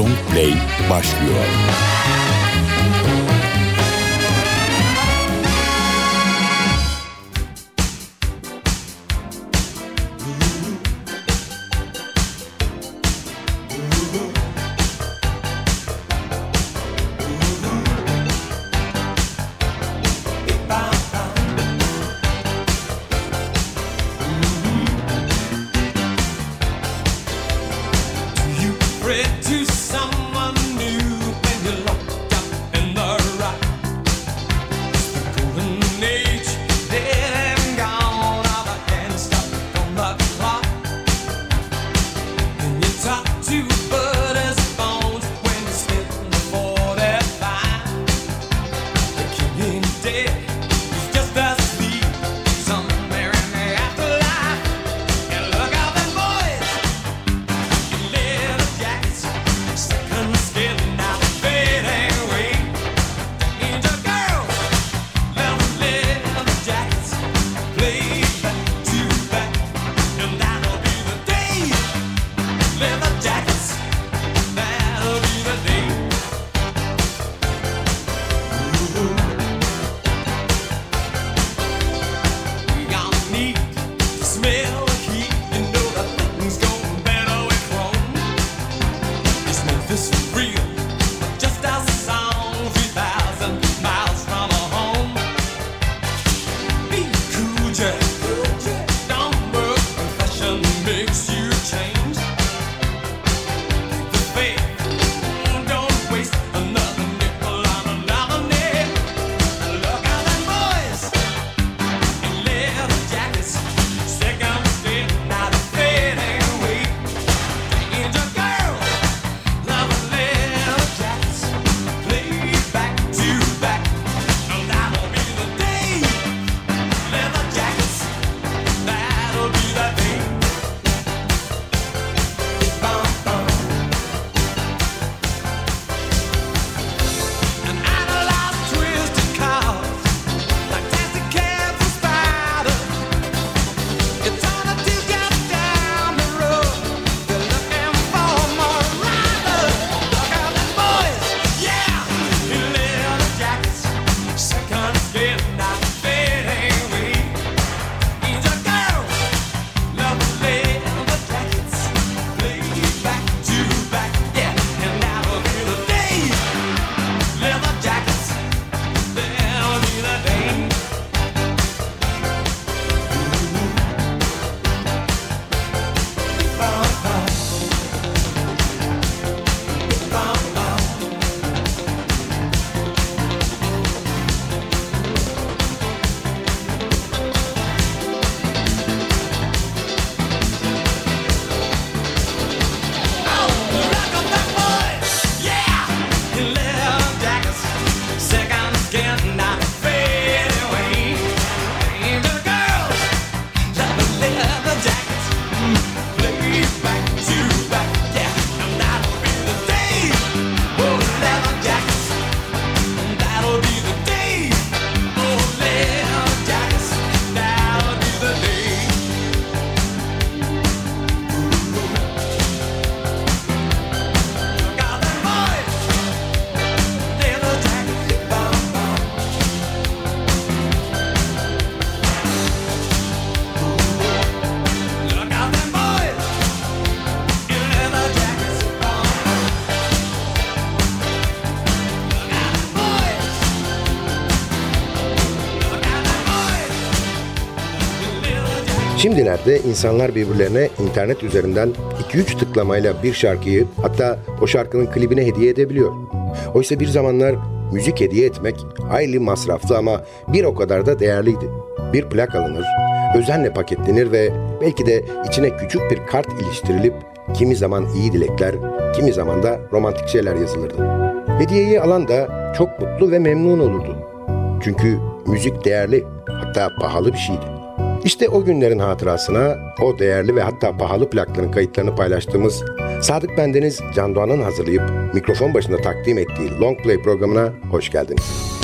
Long Play başlıyor. Şimdilerde insanlar birbirlerine internet üzerinden 2-3 tıklamayla bir şarkıyı hatta o şarkının klibine hediye edebiliyor. Oysa bir zamanlar müzik hediye etmek hayli masraflı ama bir o kadar da değerliydi. Bir plak alınır, özenle paketlenir ve belki de içine küçük bir kart iliştirilip kimi zaman iyi dilekler, kimi zaman da romantik şeyler yazılırdı. Hediyeyi alan da çok mutlu ve memnun olurdu. Çünkü müzik değerli, hatta pahalı bir şeydi. İşte o günlerin hatırasına o değerli ve hatta pahalı plakların kayıtlarını paylaştığımız Sadık Bendeniz Can Doğan'ın hazırlayıp mikrofon başında takdim ettiği Long Play programına hoş geldiniz.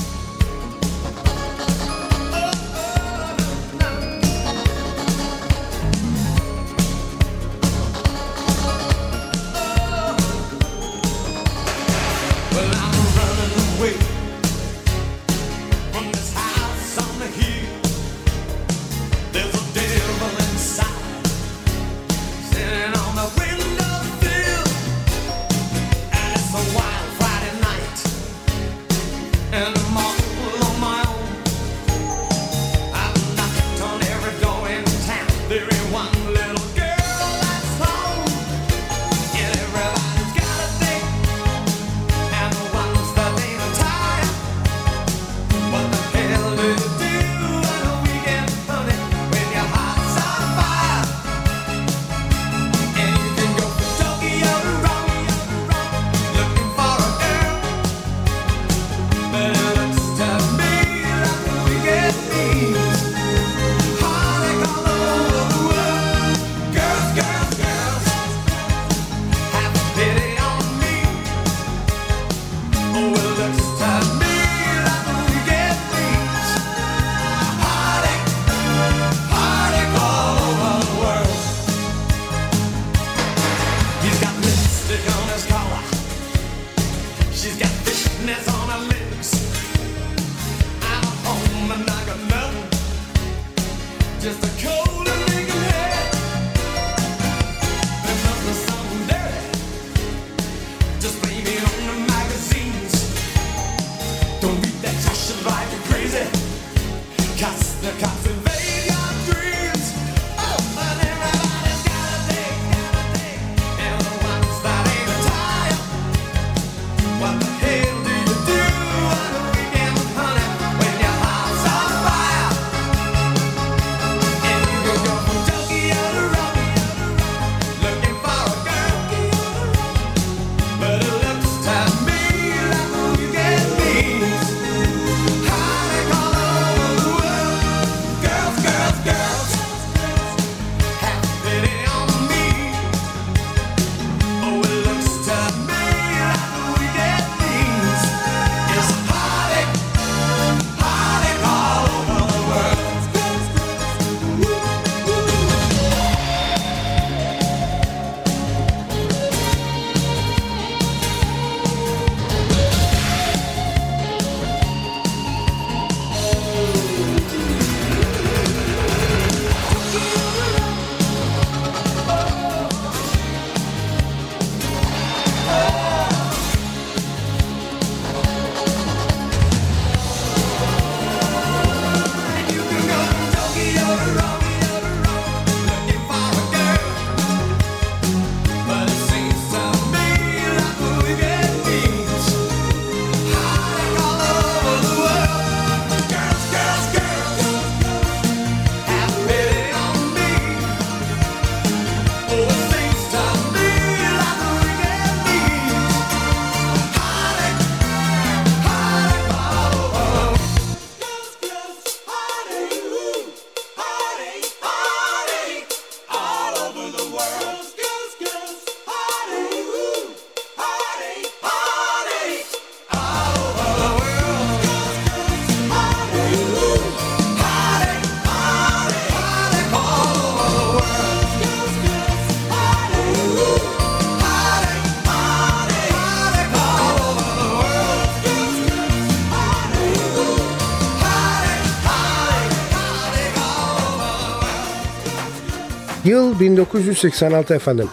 Yıl 1986 efendim.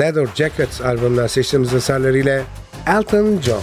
Leather Jackets albümünden seçtiğimiz eserleriyle Elton John.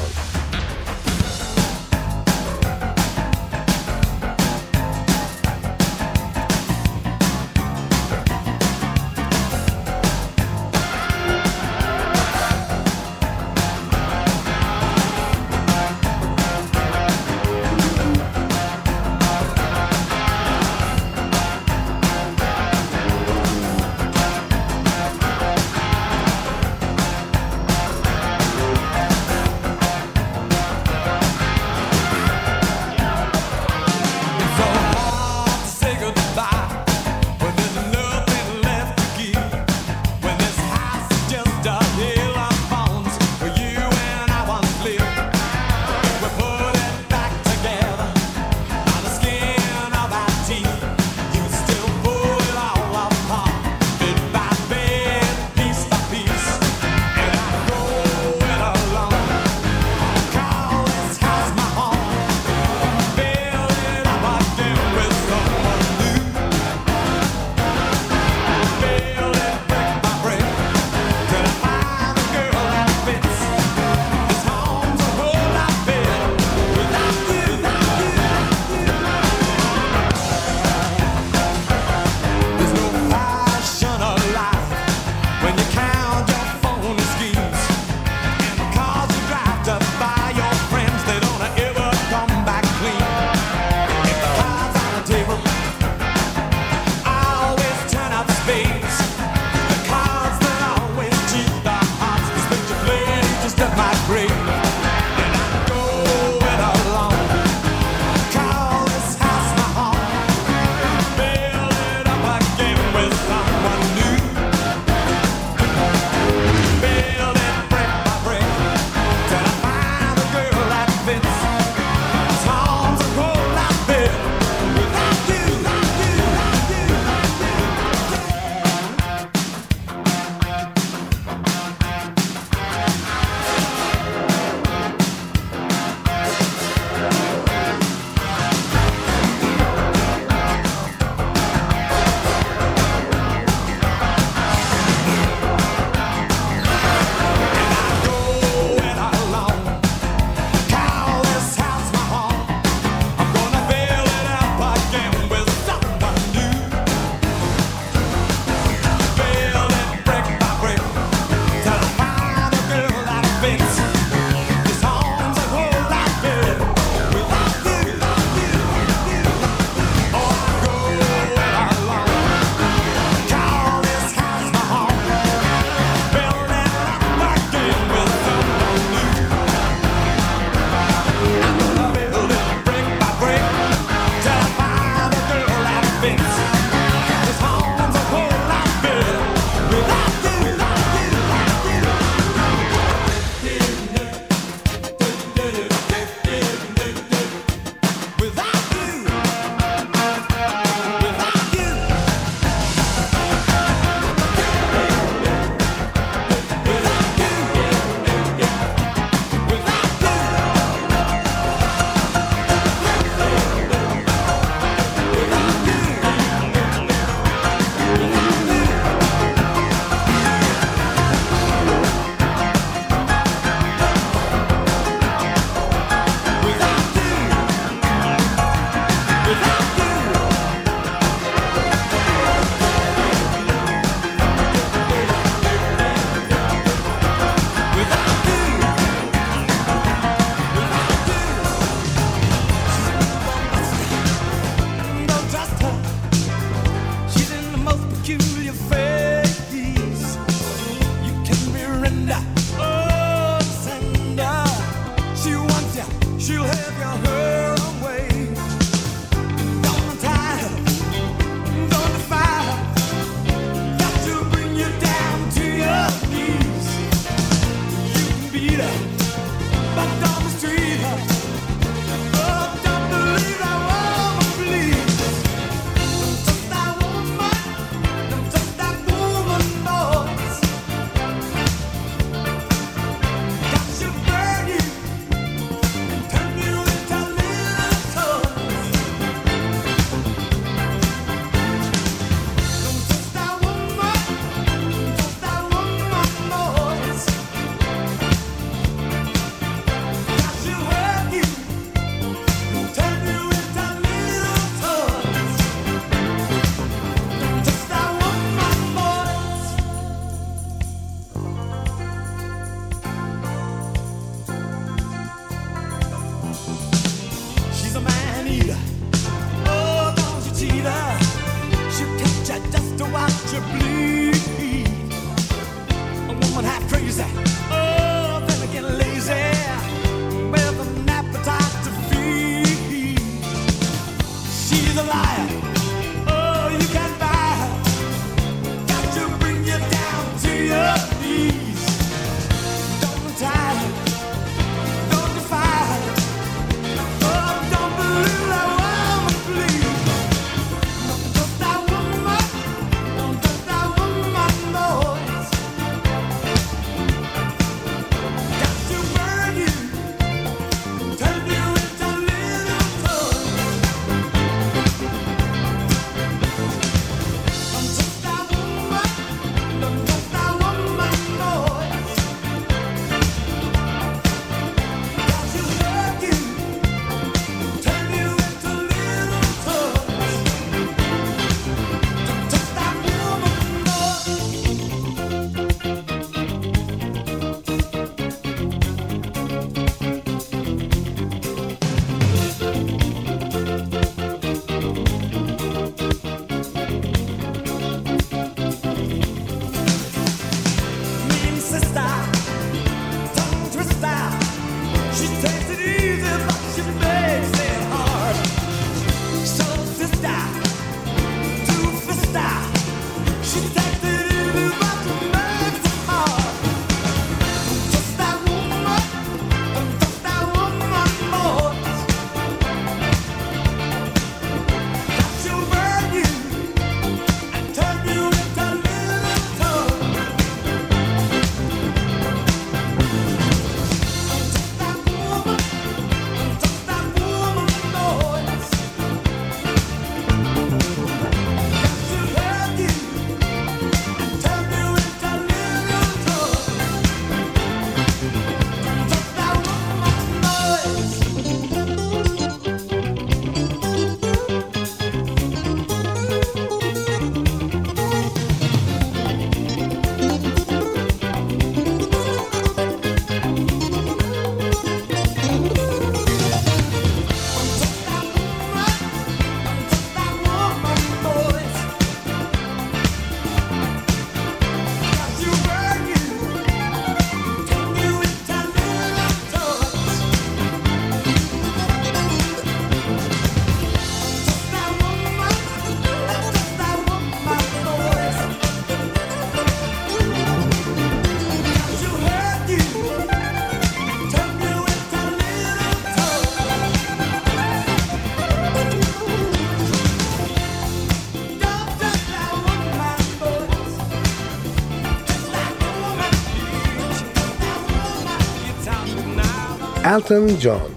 Elton John.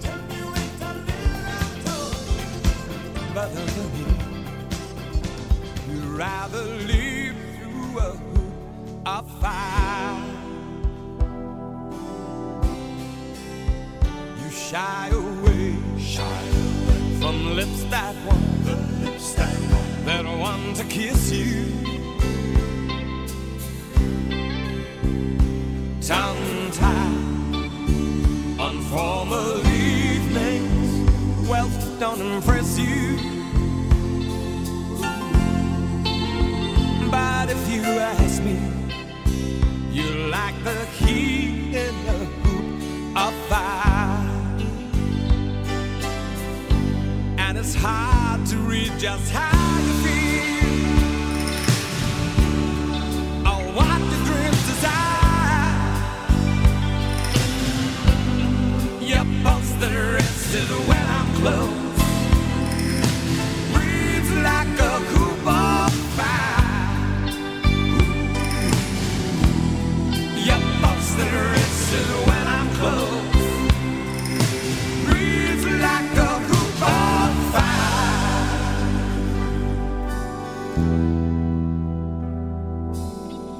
Shy from lips that want to kiss you. Tongue just how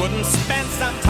wouldn't spend some time.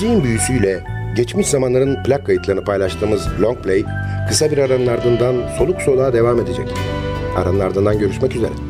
Müziğin büyüsüyle geçmiş zamanların plak kayıtlarını paylaştığımız Long Play kısa bir aranın ardından soluk soluğa devam edecek. Aranın ardından görüşmek üzere.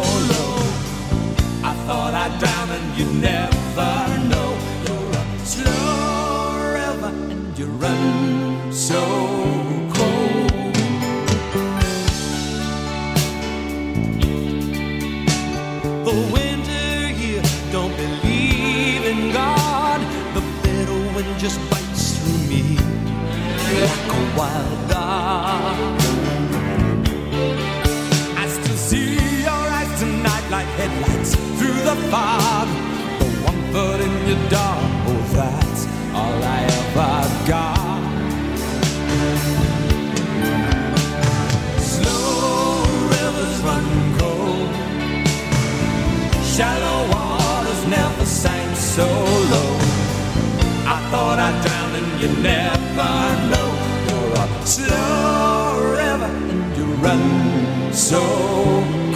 never know you're a slow river and you run so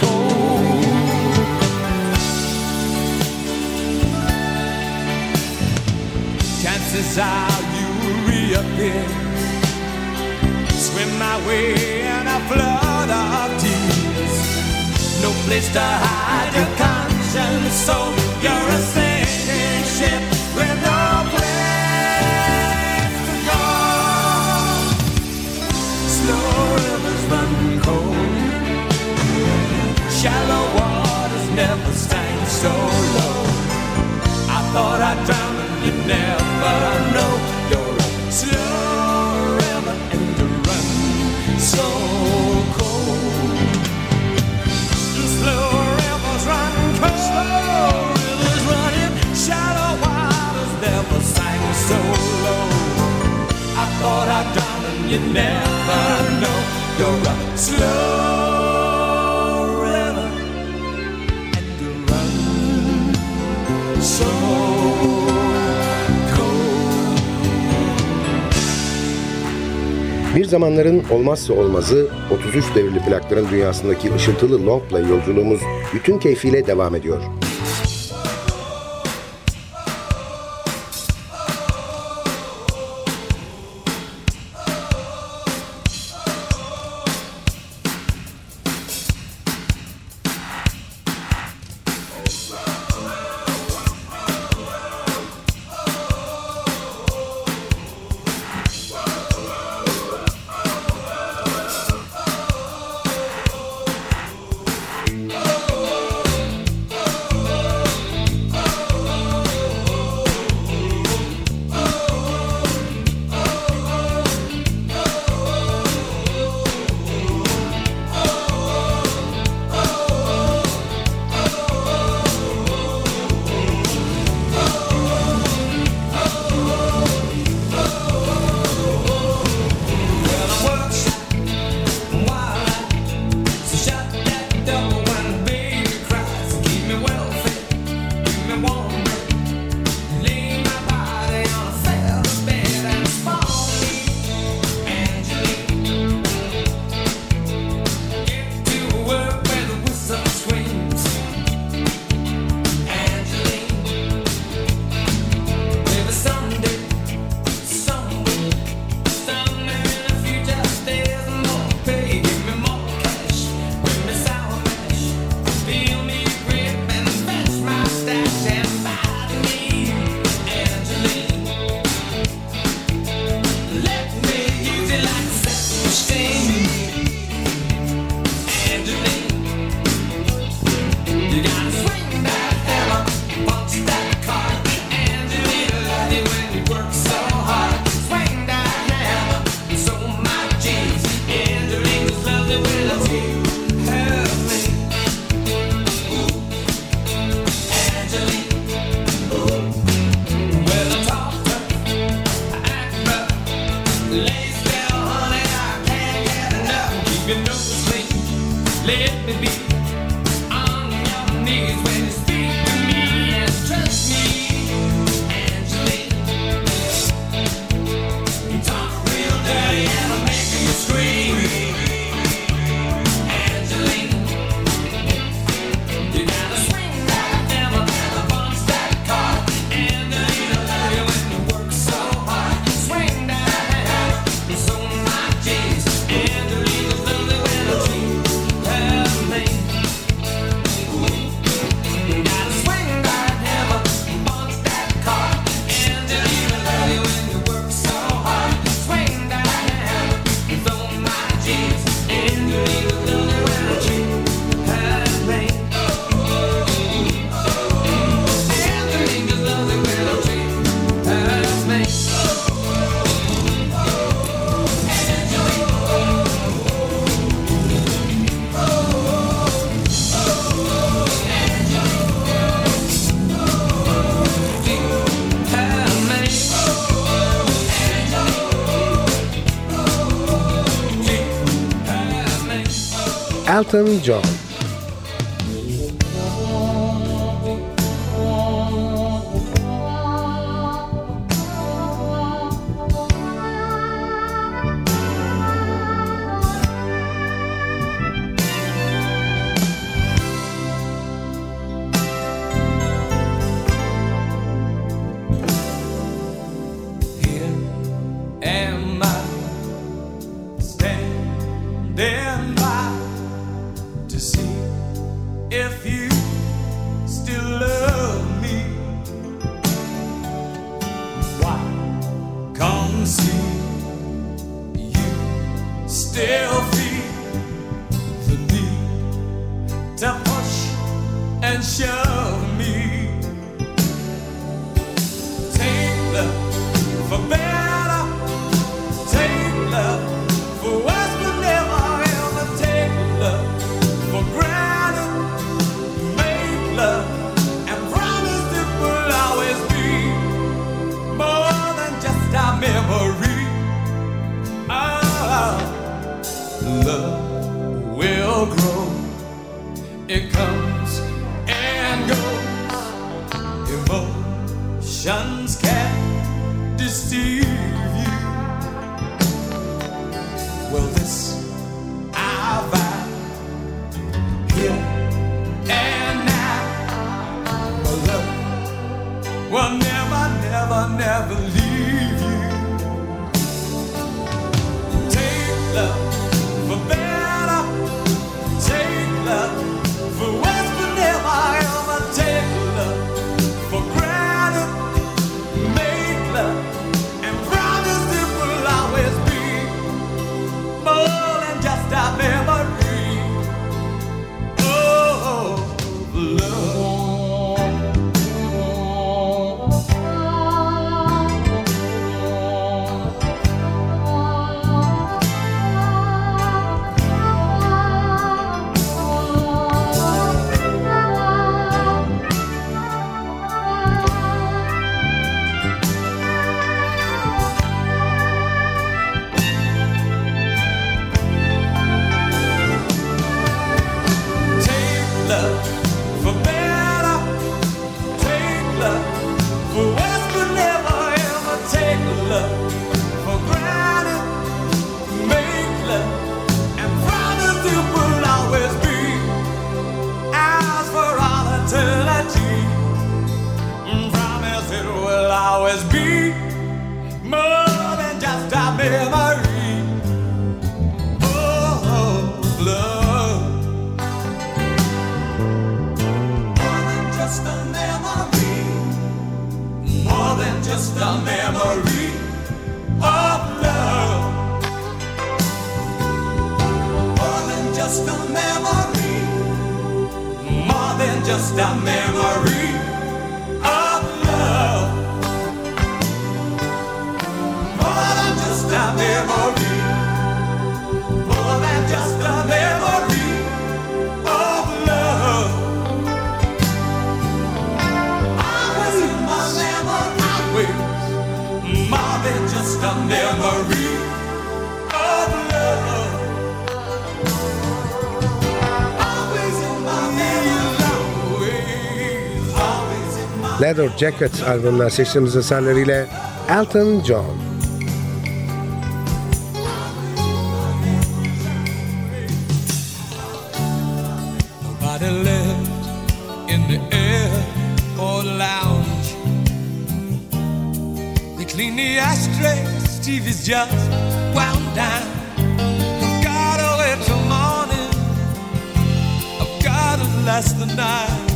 cold. Chances are you will reappear, swim my way in a flood of tears. No place to hide your conscience, so you're a sinking ship with Shallow waters never sank so low. I thought I'd drown and you never, know you're a slow river and you run so cold. Slow rivers run cold. Slow rivers running. Shallow waters never sank so low. I thought I'd drown and you never know you're a slow. Bir zamanların olmazsa olmazı 33 devirli plakların dünyasındaki ışıltılı longplay yolculuğumuz bütün keyfiyle devam ediyor. Elton John. Just a memory of love. Always in my memory. Always, always in my Leather Jackets albümünden seçtiğimiz eserleriyle Elton John. Just wound down. I've gotta wait till morning. I've gotta last the night.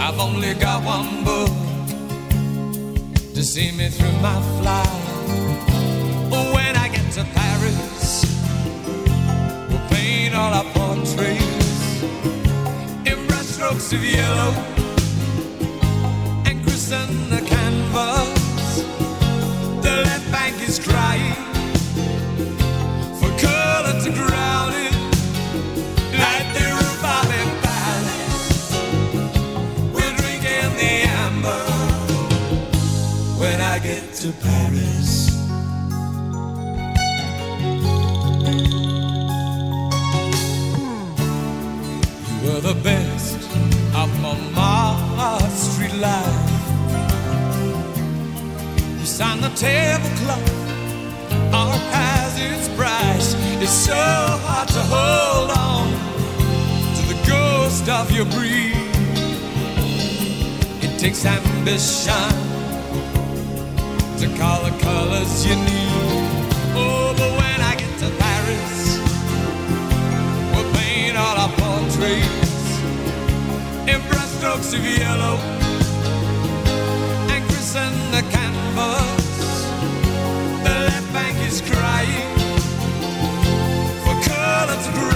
I've only got one book to see me through my flight. When I get to Paris. We'll paint all our portraits in brushstrokes of yellow and the to Paris. You were the best of my street life. You signed the tablecloth, art has its price. It's so hard to hold on to the ghost of your breed. It takes ambition to call the colors you need. Oh, but when I get to Paris, we'll paint all our portraits in brushstrokes of yellow and christen the canvas. The left bank is crying for color to drown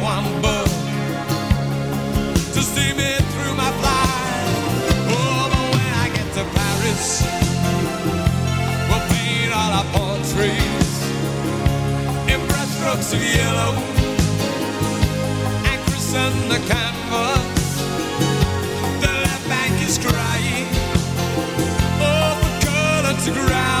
Oh, but when I get to Paris, we'll paint all our trees in brushstrokes of yellow the canvas. The left bank is crying, oh, for color to ground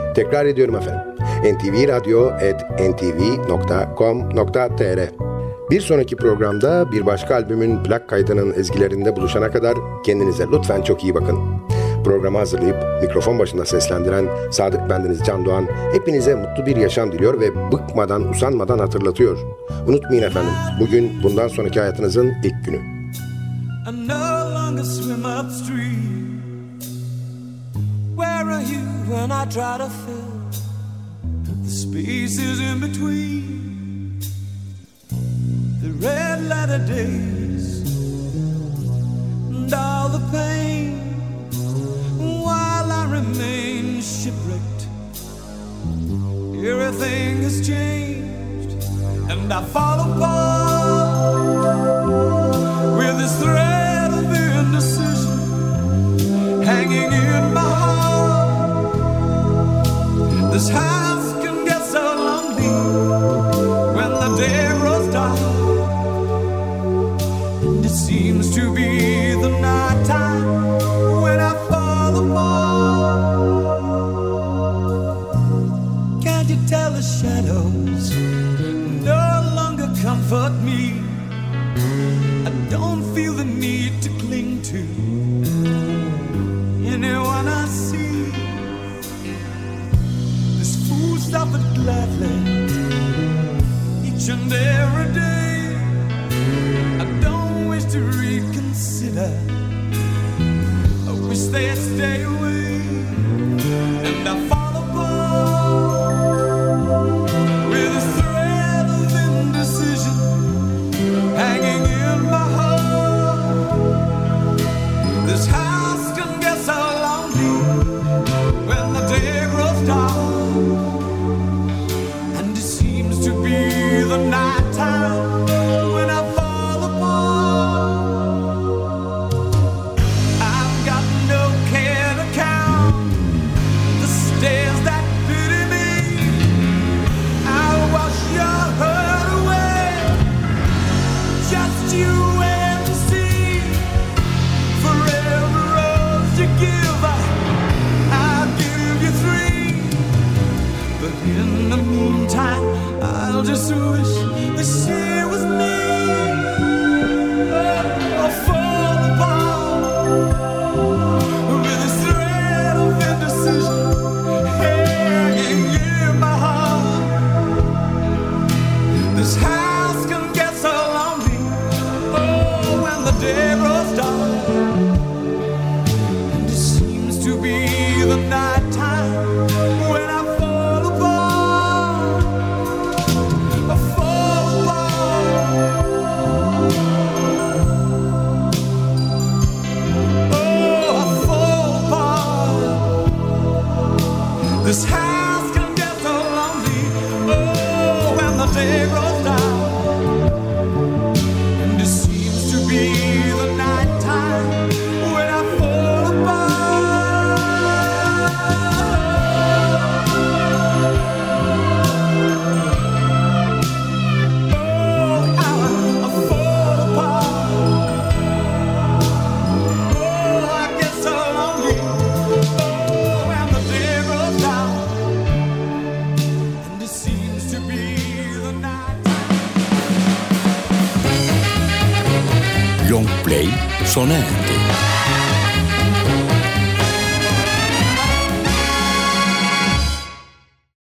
Tekrar ediyorum efendim. ntvradio.ntv.com.tr Bir sonraki programda bir başka albümün plak kaydının ezgilerinde buluşana kadar kendinize lütfen çok iyi bakın. Programı hazırlayıp mikrofon başında seslendiren Sadık Bendeniz Can Doğan hepinize mutlu bir yaşam diliyor ve bıkmadan usanmadan hatırlatıyor. Unutmayın efendim bugün bundan sonraki hayatınızın ilk günü. I no longer swim upstream. Where are you when I try to fill the spaces in between? The red letter days and all the pain while I remain shipwrecked. Everything has changed and I fall apart with this thread of indecision hanging in comfort me? I don't feel the need to cling to gladly each and every day. I don't wish to reconsider. I wish they'd stay away, and I